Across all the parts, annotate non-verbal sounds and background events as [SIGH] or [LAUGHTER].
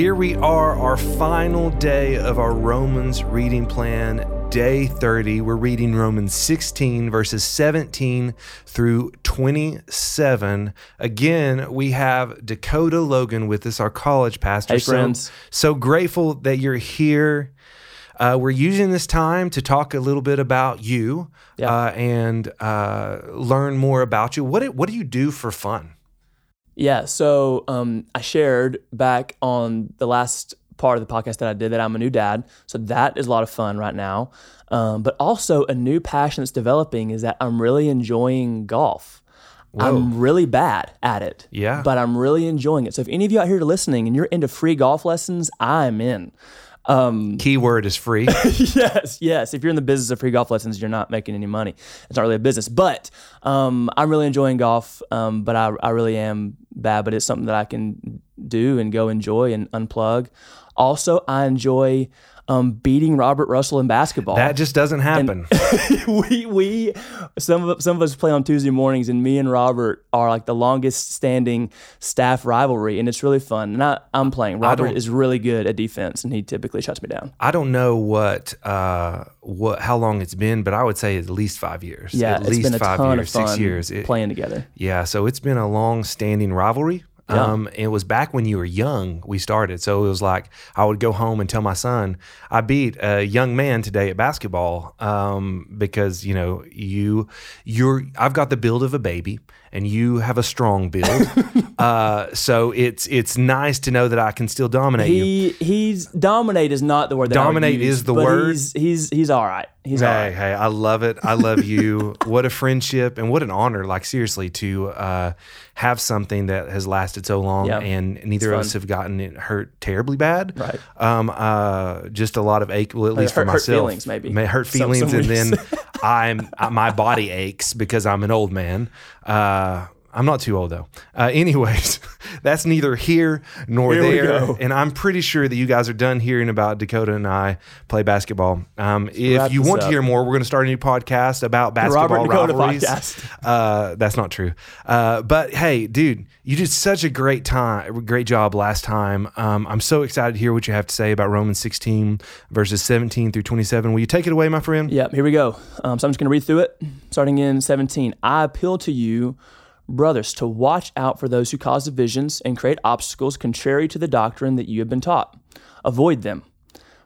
here we are, our final day of our Romans reading plan, day 30. We're reading Romans 16, verses 17 through 27. Again, we have Dakota Logan with us, our college pastor. Hey, So- friends. So, grateful that you're here. Uh, we're using this time to talk a little bit about you Yeah. uh, and uh, learn more about you. What do, what do you do for fun? Yeah, so um, I shared back on the last part of the podcast that I did that I'm a new dad. So that is a lot of fun right now. Um, but also, a new passion that's developing is that I'm really enjoying golf. I'm really bad at it. Yeah. But I'm really enjoying it. So if any of you out here are listening and you're into free golf lessons, I'm in. Um, Keyword is free. [LAUGHS] yes, yes. If you're in the business of free golf lessons, you're not making any money. It's not really a business. But um, I'm really enjoying golf. Um, but I, I really am bad. But it's something that I can do and go enjoy and unplug. Also, I enjoy um, beating Robert Russell in basketball. that just doesn't happen. [LAUGHS] we we some of some of us play on Tuesday mornings, and me and Robert are like the longest standing staff rivalry, and it's really fun. And I, I'm playing. Robert is really good at defense, and he typically shuts me down. I don't know what uh, what how long it's been, but I would say at least five years. Yeah, at it's least been a five ton years, of fun six years. It- playing together. yeah, so it's been a long standing rivalry. Yeah. Um, it was back when you were young. We started, so it was like I would go home and tell my son, "I beat a young man today at basketball," um, because you know you you're I've got the build of a baby, and you have a strong build. [LAUGHS] uh, so it's it's nice to know that I can still dominate you. He's dominate is not the word. That I would Dominate use, is the word. He's he's he's all right. He's Hey, right. hey, I love it. I love you. [LAUGHS] what a friendship and what an honor, like seriously, to uh, have something that has lasted so long Yeah. and neither of us have gotten it hurt terribly bad. Right. Um, uh, just a lot of ache, well, at least hurt- for hurt myself. feelings, maybe. May hurt feelings, some and then. [LAUGHS] I'm uh, my body aches because I'm an old man. Uh, I'm not too old though. Uh, anyways, [LAUGHS] that's neither here nor Here there. And I'm pretty sure that you guys are done hearing about Dakota and I play basketball. Um, if you want to hear more, we're going to start a new podcast about basketball Robert and Dakota rivalries. podcast. [LAUGHS] Uh, that's not true. Uh, but hey, dude, you did such a great time, great job last time. Um, I'm so excited to hear what you have to say about Romans 16 verses 17 through 27. Will you take it away, my friend? Yep, here we go. Um, so I'm just going to read through it, starting in 17. I appeal to you, brothers, to watch out for those who cause divisions and create obstacles contrary to the doctrine that you have been taught. Avoid them.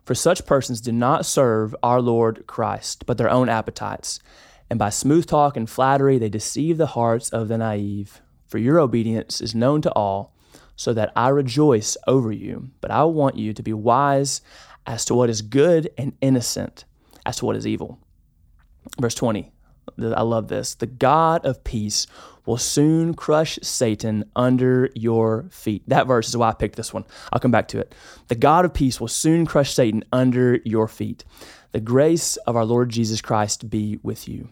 For such persons do not serve our Lord Christ, but their own appetites. And by smooth talk and flattery, they deceive the hearts of the naive. For your obedience is known to all, so that I rejoice over you. But I want you to be wise as to what is good and innocent as to what is evil. Verse 20. I love this. The God of peace will soon crush Satan under your feet. That verse is why I picked this one. I'll come back to it. The God of peace will soon crush Satan under your feet. The grace of our Lord Jesus Christ be with you.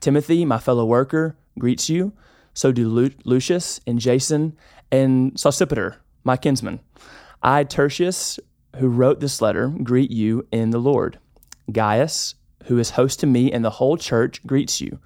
Timothy, my fellow worker, greets you. So do Lu- Lucius and Jason and Sosipater, my kinsman. I, Tertius, who wrote this letter, greet you in the Lord. Gaius, who is host to me and the whole church, greets you.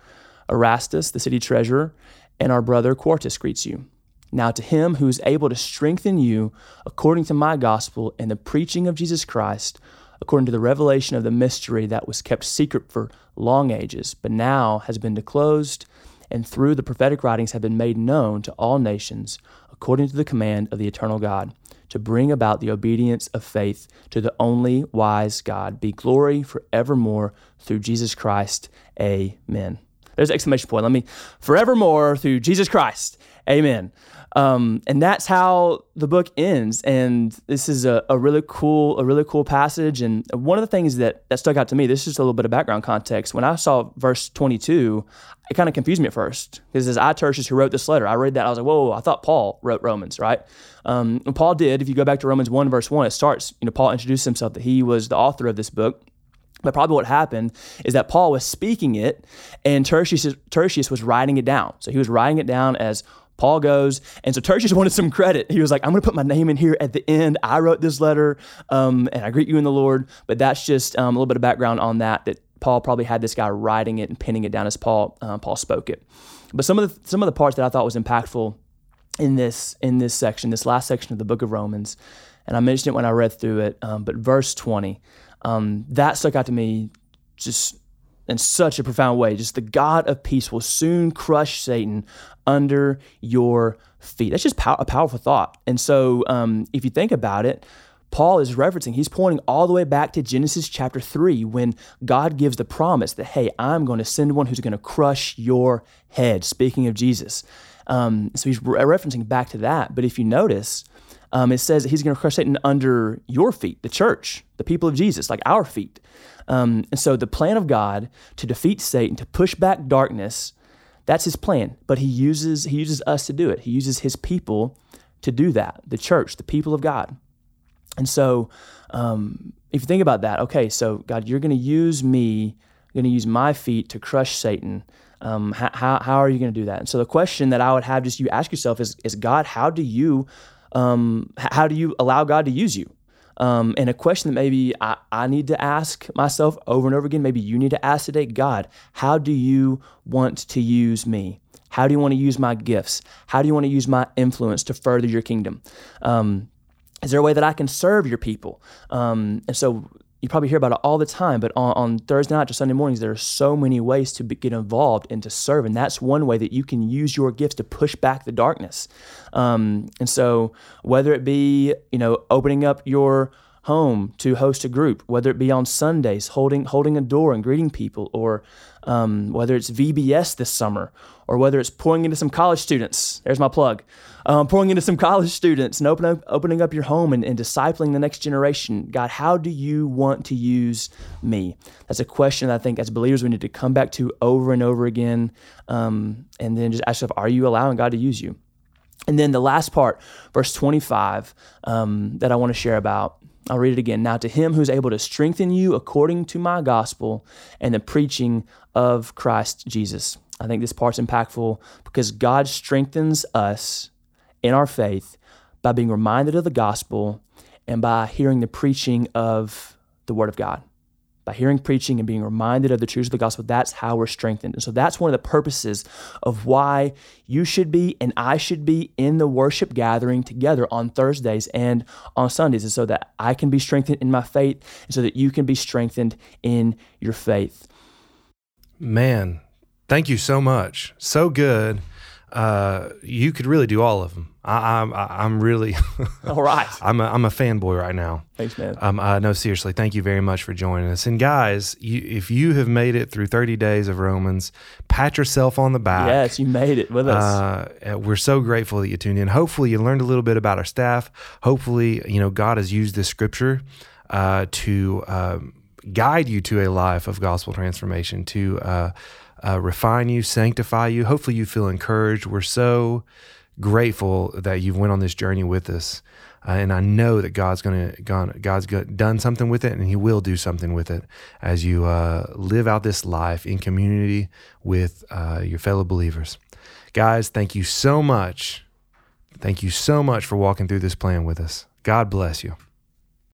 Erastus, the city treasurer, and our brother Quartus greets you. Now to him who is able to strengthen you according to my gospel and the preaching of Jesus Christ, according to the revelation of the mystery that was kept secret for long ages, but now has been disclosed, and through the prophetic writings have been made known to all nations, according to the command of the eternal God, to bring about the obedience of faith to the only wise God, be glory forevermore through Jesus Christ. Amen. There's exclamation point. Let me forevermore through Jesus Christ. Amen. Um, and that's how the book ends. And this is a, a really cool, a really cool passage. And one of the things that, that stuck out to me, this is just a little bit of background context. When I saw verse 22, it kind of confused me at first because it says, I, Tertius, who wrote this letter. I read that. I was like, whoa, I thought Paul wrote Romans, right? Um, Paul did. If you go back to Romans 1, verse 1, it starts, you know, Paul introduced himself that he was the author of this book. But probably what happened is that Paul was speaking it and Tertius, Tertius was writing it down. So he was writing it down as Paul goes. And so Tertius [LAUGHS] wanted some credit. He was like, I'm going to put my name in here at the end. I wrote this letter um, and I greet you in the Lord. But that's just um, a little bit of background on that, that Paul probably had this guy writing it and pinning it down as Paul, uh, Paul spoke it. But some of the, some of the parts that I thought was impactful in this, in this section, this last section of the book of Romans, and I mentioned it when I read through it, um, but verse 20, um, that stuck out to me just in such a profound way. Just the God of peace will soon crush Satan under your feet. That's just pow- a powerful thought. And so, um, if you think about it, Paul is referencing, he's pointing all the way back to Genesis chapter 3 when God gives the promise that, hey, I'm going to send one who's going to crush your head, speaking of Jesus. Um, so he's re- referencing back to that. But if you notice, um, it says he's going to crush Satan under your feet, the church, the people of Jesus, like our feet. Um, and so the plan of God to defeat Satan, to push back darkness, that's his plan. But he uses he uses us to do it. He uses his people to do that. The church, the people of God. And so, um, if you think about that, okay, so God, you're going to use me, going to use my feet to crush Satan. Um, how, how are you going to do that? And so the question that I would have just you ask yourself is, is God, how do you, um, how do you allow God to use you? Um, and a question that maybe I, I need to ask myself over and over again, maybe you need to ask today, God, how do you want to use me? How do you want to use my gifts? How do you want to use my influence to further your kingdom? Um, is there a way that I can serve your people? Um, and so you probably hear about it all the time, but on, on Thursday night or Sunday mornings, there are so many ways to be, get involved and to serve. And that's one way that you can use your gifts to push back the darkness. Um, and so, whether it be, you know, opening up your home to host a group, whether it be on Sundays, holding holding a door and greeting people, or um, whether it's VBS this summer, or whether it's pouring into some college students. There's my plug. Um, pouring into some [LAUGHS] college students and opening up, opening up your home and, and discipling the next generation. God, how do you want to use me? That's a question that I think as believers we need to come back to over and over again, um, and then just ask yourself, are you allowing God to use you? And then the last part, verse 25, um, that I want to share about I'll read it again. Now, to him who's able to strengthen you according to my gospel and the preaching of Christ Jesus. I think this part's impactful because God strengthens us in our faith by being reminded of the gospel and by hearing the preaching of the word of God by hearing preaching and being reminded of the truths of the gospel, that's how we're strengthened. And so that's one of the purposes of why you should be and I should be in the worship gathering together on Thursdays and on Sundays, is so that I can be strengthened in my faith and so that you can be strengthened in your faith. Man, thank you so much. So good. Uh, you could really do all of them. I, am I'm really [LAUGHS] all right. I'm a, I'm a fanboy right now. Thanks, man. Um, uh, no, seriously, thank you very much for joining us. And guys, you, if you have made it through 30 days of Romans, pat yourself on the back. Yes, you made it with us. Uh, we're so grateful that you tuned in. Hopefully, you learned a little bit about our staff. Hopefully, you know God has used this scripture uh, to um, guide you to a life of gospel transformation. To uh, uh, refine you, sanctify you. Hopefully, you feel encouraged. We're so grateful that you've went on this journey with us. Uh, and I know that God's to God's done something with it, and He will do something with it as you uh, live out this life in community with uh, your fellow believers. Guys, thank you so much. Thank you so much for walking through this plan with us. God bless you.